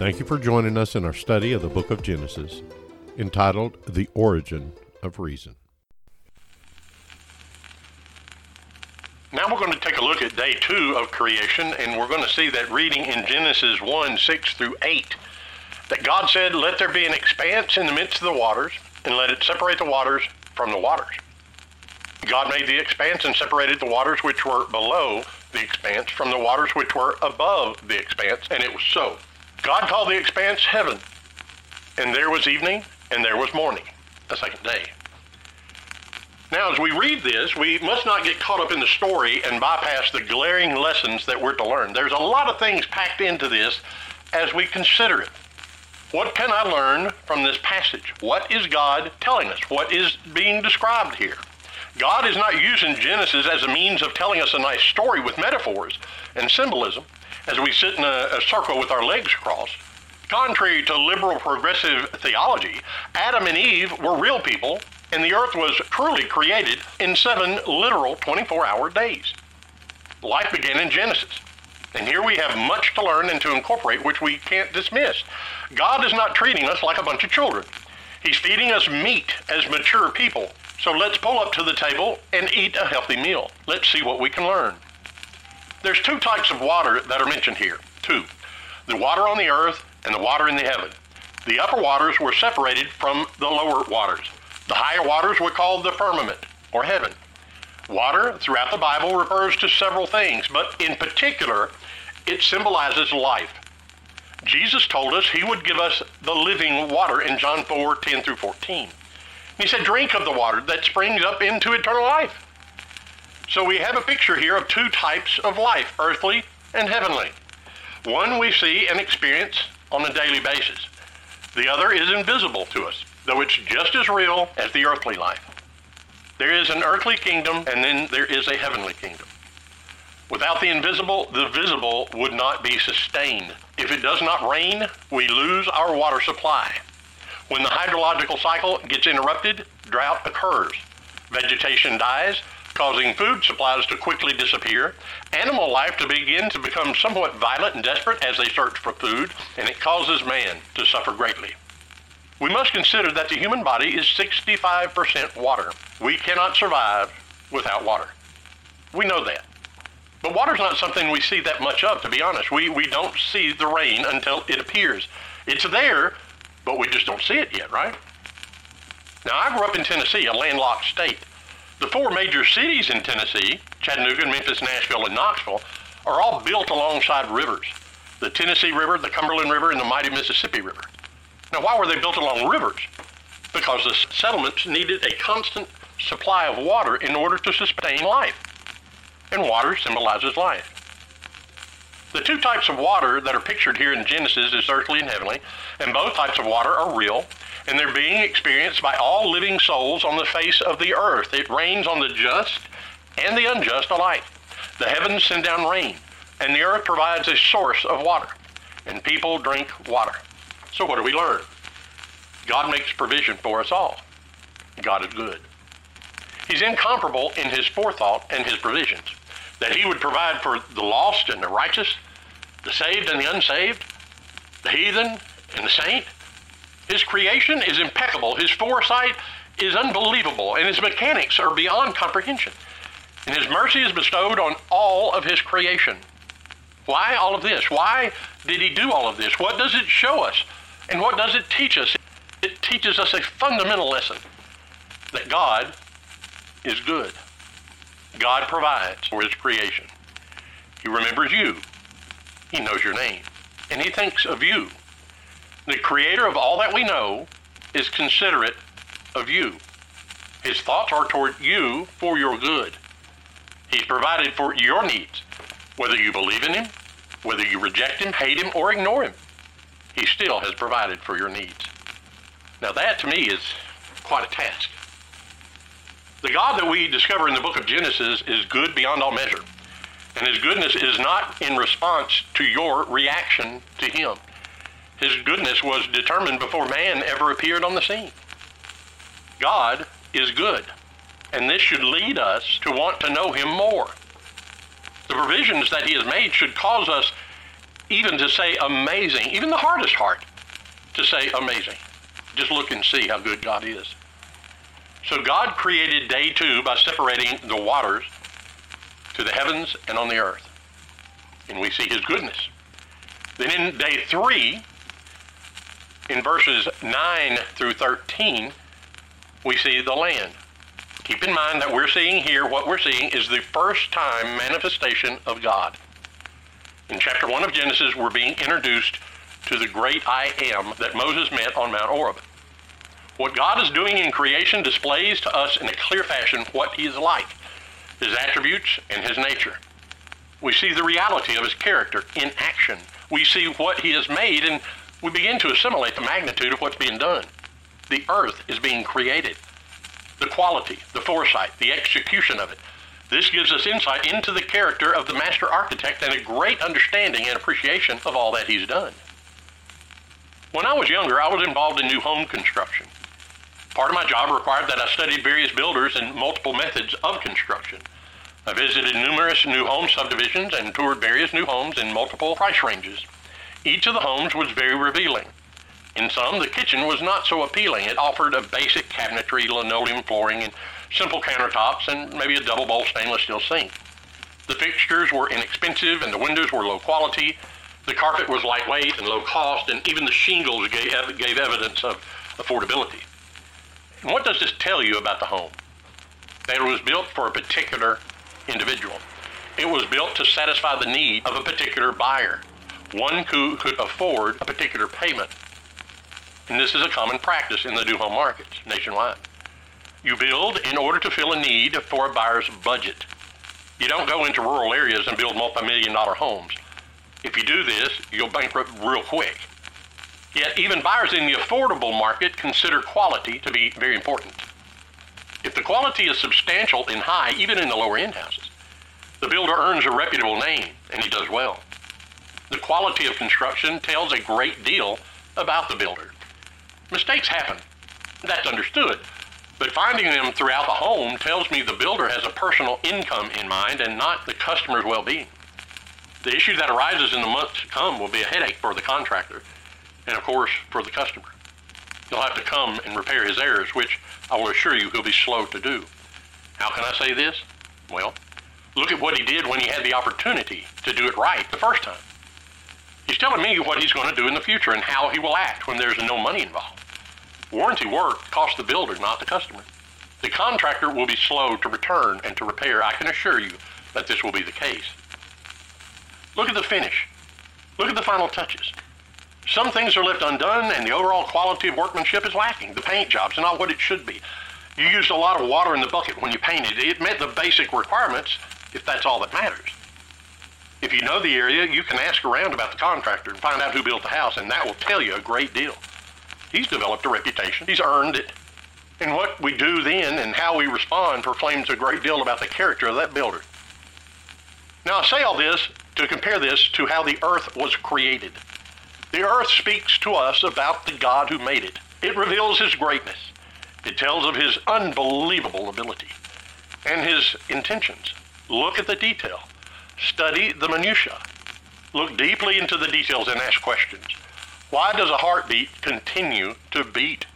Thank you for joining us in our study of the book of Genesis, entitled The Origin of Reason. Now we're going to take a look at day two of creation, and we're going to see that reading in Genesis 1 6 through 8, that God said, Let there be an expanse in the midst of the waters, and let it separate the waters from the waters. God made the expanse and separated the waters which were below the expanse from the waters which were above the expanse, and it was so. God called the expanse heaven, and there was evening, and there was morning, the second day. Now, as we read this, we must not get caught up in the story and bypass the glaring lessons that we're to learn. There's a lot of things packed into this as we consider it. What can I learn from this passage? What is God telling us? What is being described here? God is not using Genesis as a means of telling us a nice story with metaphors and symbolism as we sit in a, a circle with our legs crossed. Contrary to liberal progressive theology, Adam and Eve were real people and the earth was truly created in seven literal 24 hour days. Life began in Genesis. And here we have much to learn and to incorporate, which we can't dismiss. God is not treating us like a bunch of children. He's feeding us meat as mature people. So let's pull up to the table and eat a healthy meal. Let's see what we can learn. There's two types of water that are mentioned here. Two. The water on the earth and the water in the heaven. The upper waters were separated from the lower waters. The higher waters were called the firmament, or heaven. Water throughout the Bible refers to several things, but in particular, it symbolizes life. Jesus told us he would give us the living water in John 4 10 through 14. He said, Drink of the water that springs up into eternal life. So we have a picture here of two types of life, earthly and heavenly. One we see and experience on a daily basis. The other is invisible to us though it's just as real as the earthly life. There is an earthly kingdom, and then there is a heavenly kingdom. Without the invisible, the visible would not be sustained. If it does not rain, we lose our water supply. When the hydrological cycle gets interrupted, drought occurs. Vegetation dies, causing food supplies to quickly disappear, animal life to begin to become somewhat violent and desperate as they search for food, and it causes man to suffer greatly. We must consider that the human body is 65% water. We cannot survive without water. We know that. But water's not something we see that much of, to be honest. We, we don't see the rain until it appears. It's there, but we just don't see it yet, right? Now, I grew up in Tennessee, a landlocked state. The four major cities in Tennessee, Chattanooga, Memphis, Nashville, and Knoxville, are all built alongside rivers the Tennessee River, the Cumberland River, and the mighty Mississippi River. Now, why were they built along rivers? Because the settlements needed a constant supply of water in order to sustain life. And water symbolizes life. The two types of water that are pictured here in Genesis is earthly and heavenly, and both types of water are real, and they're being experienced by all living souls on the face of the earth. It rains on the just and the unjust alike. The heavens send down rain, and the earth provides a source of water, and people drink water. So what do we learn? God makes provision for us all. God is good. He's incomparable in his forethought and his provisions. That he would provide for the lost and the righteous, the saved and the unsaved, the heathen and the saint. His creation is impeccable. His foresight is unbelievable, and his mechanics are beyond comprehension. And his mercy is bestowed on all of his creation. Why all of this? Why did he do all of this? What does it show us? And what does it teach us? It teaches us a fundamental lesson that God is good. God provides for his creation. He remembers you. He knows your name. And he thinks of you. The creator of all that we know is considerate of you. His thoughts are toward you for your good. He's provided for your needs, whether you believe in him, whether you reject him, hate him, or ignore him. He still has provided for your needs. Now, that to me is quite a task. The God that we discover in the book of Genesis is good beyond all measure. And his goodness is not in response to your reaction to him. His goodness was determined before man ever appeared on the scene. God is good, and this should lead us to want to know him more. The provisions that he has made should cause us even to say amazing, even the hardest heart to say amazing. Just look and see how good God is. So God created day two by separating the waters to the heavens and on the earth. And we see his goodness. Then in day three, in verses 9 through 13, we see the land. Keep in mind that we're seeing here, what we're seeing is the first time manifestation of God. In chapter 1 of Genesis, we're being introduced to the great I am that Moses met on Mount Horeb. What God is doing in creation displays to us in a clear fashion what he is like, his attributes and his nature. We see the reality of his character in action. We see what he has made and we begin to assimilate the magnitude of what's being done. The earth is being created. The quality, the foresight, the execution of it. This gives us insight into the character of the master architect and a great understanding and appreciation of all that he's done. When I was younger, I was involved in new home construction. Part of my job required that I studied various builders and multiple methods of construction. I visited numerous new home subdivisions and toured various new homes in multiple price ranges. Each of the homes was very revealing. In some, the kitchen was not so appealing. It offered a basic cabinetry, linoleum flooring, and simple countertops, and maybe a double bowl stainless steel sink. The fixtures were inexpensive, and the windows were low quality. The carpet was lightweight and low cost, and even the shingles gave, gave evidence of affordability. And what does this tell you about the home? That it was built for a particular individual. It was built to satisfy the need of a particular buyer one who could afford a particular payment. And this is a common practice in the new home markets nationwide. You build in order to fill a need for a buyer's budget. You don't go into rural areas and build multi-million dollar homes. If you do this, you'll bankrupt real quick. Yet even buyers in the affordable market consider quality to be very important. If the quality is substantial and high, even in the lower end houses, the builder earns a reputable name and he does well. The quality of construction tells a great deal about the builder. Mistakes happen. That's understood. But finding them throughout the home tells me the builder has a personal income in mind and not the customer's well being. The issue that arises in the months to come will be a headache for the contractor and, of course, for the customer. He'll have to come and repair his errors, which I will assure you he'll be slow to do. How can I say this? Well, look at what he did when he had the opportunity to do it right the first time. He's telling me what he's going to do in the future and how he will act when there's no money involved. Warranty work costs the builder, not the customer. The contractor will be slow to return and to repair. I can assure you that this will be the case. Look at the finish. Look at the final touches. Some things are left undone and the overall quality of workmanship is lacking. The paint job's are not what it should be. You used a lot of water in the bucket when you painted. It met the basic requirements if that's all that matters. If you know the area, you can ask around about the contractor and find out who built the house, and that will tell you a great deal. He's developed a reputation. He's earned it. And what we do then and how we respond proclaims a great deal about the character of that builder. Now, I say all this to compare this to how the earth was created. The earth speaks to us about the God who made it. It reveals his greatness. It tells of his unbelievable ability and his intentions. Look at the detail. Study the minutiae. Look deeply into the details and ask questions. Why does a heartbeat continue to beat?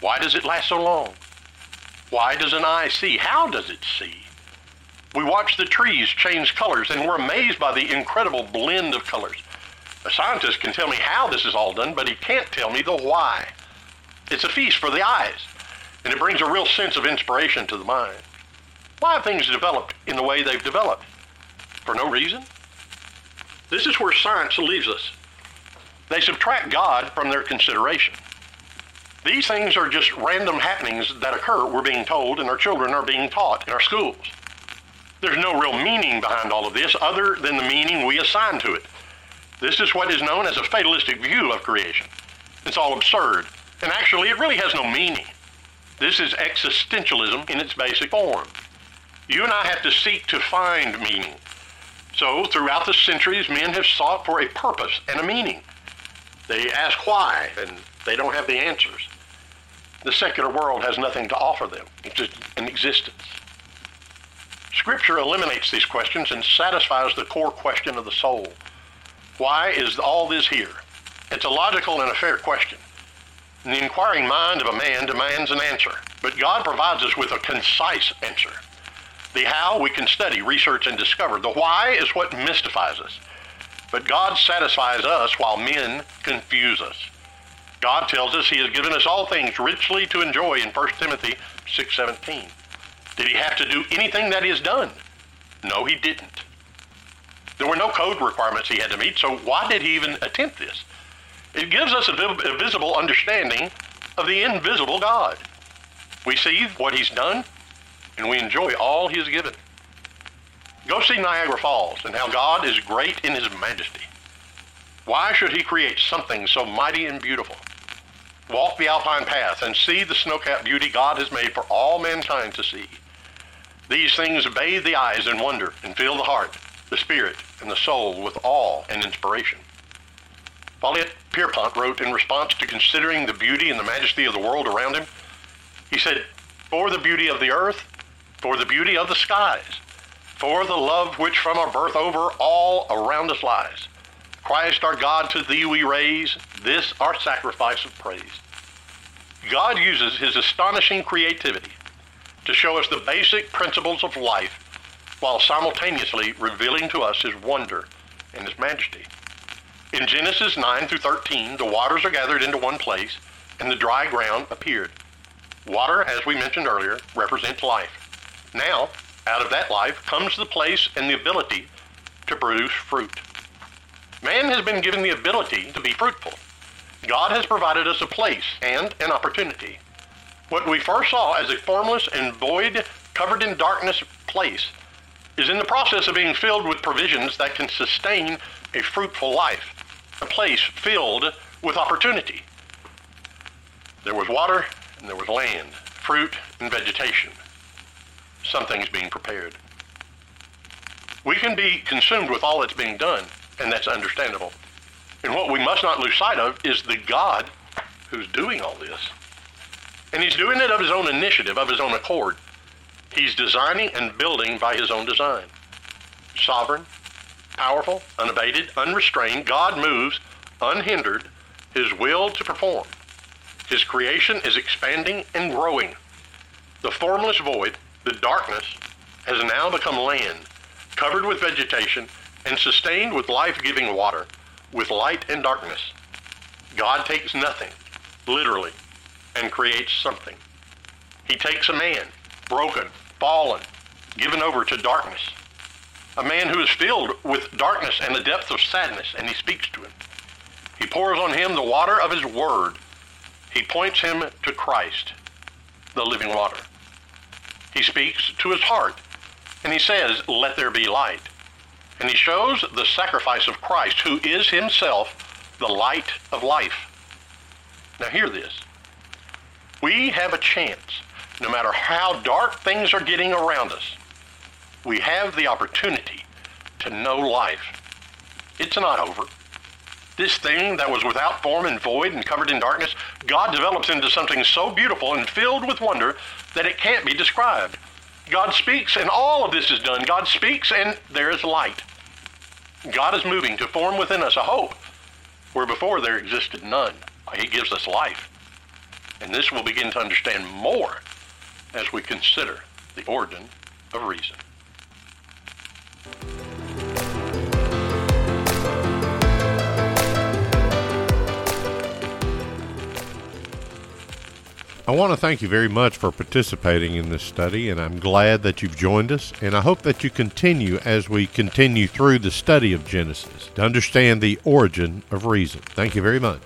Why does it last so long? Why does an eye see? How does it see? We watch the trees change colors and we're amazed by the incredible blend of colors. A scientist can tell me how this is all done, but he can't tell me the why. It's a feast for the eyes, and it brings a real sense of inspiration to the mind. Why have things developed in the way they've developed? For no reason? This is where science leaves us. They subtract God from their consideration. These things are just random happenings that occur, we're being told, and our children are being taught in our schools. There's no real meaning behind all of this other than the meaning we assign to it. This is what is known as a fatalistic view of creation. It's all absurd, and actually it really has no meaning. This is existentialism in its basic form. You and I have to seek to find meaning. So, throughout the centuries, men have sought for a purpose and a meaning. They ask why, and they don't have the answers. The secular world has nothing to offer them. It's just an existence. Scripture eliminates these questions and satisfies the core question of the soul. Why is all this here? It's a logical and a fair question. And the inquiring mind of a man demands an answer, but God provides us with a concise answer. The how we can study, research, and discover. The why is what mystifies us. But God satisfies us while men confuse us. God tells us he has given us all things richly to enjoy in 1 Timothy 6:17. Did he have to do anything that he has done? No, he didn't. There were no code requirements he had to meet, so why did he even attempt this? It gives us a, a visible understanding of the invisible God. We see what he's done, and we enjoy all he has given. Go see Niagara Falls and how God is great in his majesty. Why should he create something so mighty and beautiful? Walk the Alpine Path and see the snow-capped beauty God has made for all mankind to see. These things bathe the eyes in wonder and fill the heart, the spirit, and the soul with awe and inspiration. Folliott Pierpoint wrote in response to considering the beauty and the majesty of the world around him, he said, For the beauty of the earth, for the beauty of the skies, for the love which from our birth over all around us lies. Christ our God, to thee we raise this our sacrifice of praise. God uses his astonishing creativity to show us the basic principles of life while simultaneously revealing to us his wonder and his majesty. In Genesis 9 through 13, the waters are gathered into one place and the dry ground appeared. Water, as we mentioned earlier, represents life. Now, out of that life comes the place and the ability to produce fruit. Man has been given the ability to be fruitful. God has provided us a place and an opportunity. What we first saw as a formless and void, covered in darkness place is in the process of being filled with provisions that can sustain a fruitful life, a place filled with opportunity. There was water and there was land, fruit and vegetation. Something's being prepared. We can be consumed with all that's being done, and that's understandable. And what we must not lose sight of is the God who's doing all this. And he's doing it of his own initiative, of his own accord. He's designing and building by his own design. Sovereign, powerful, unabated, unrestrained, God moves unhindered his will to perform. His creation is expanding and growing. The formless void, the darkness, has now become land, covered with vegetation and sustained with life-giving water, with light and darkness. God takes nothing, literally, and creates something. He takes a man, broken, fallen, given over to darkness, a man who is filled with darkness and the depth of sadness, and he speaks to him. He pours on him the water of his word. He points him to Christ, the living water. He speaks to his heart, and he says, Let there be light. And he shows the sacrifice of Christ, who is himself the light of life. Now, hear this. We have a chance, no matter how dark things are getting around us, we have the opportunity to know life. It's not over. This thing that was without form and void and covered in darkness, God develops into something so beautiful and filled with wonder that it can't be described. God speaks, and all of this is done. God speaks, and there is light. God is moving to form within us a hope where before there existed none. He gives us life. And this we'll begin to understand more as we consider the origin of reason. I want to thank you very much for participating in this study, and I'm glad that you've joined us. And I hope that you continue as we continue through the study of Genesis to understand the origin of reason. Thank you very much.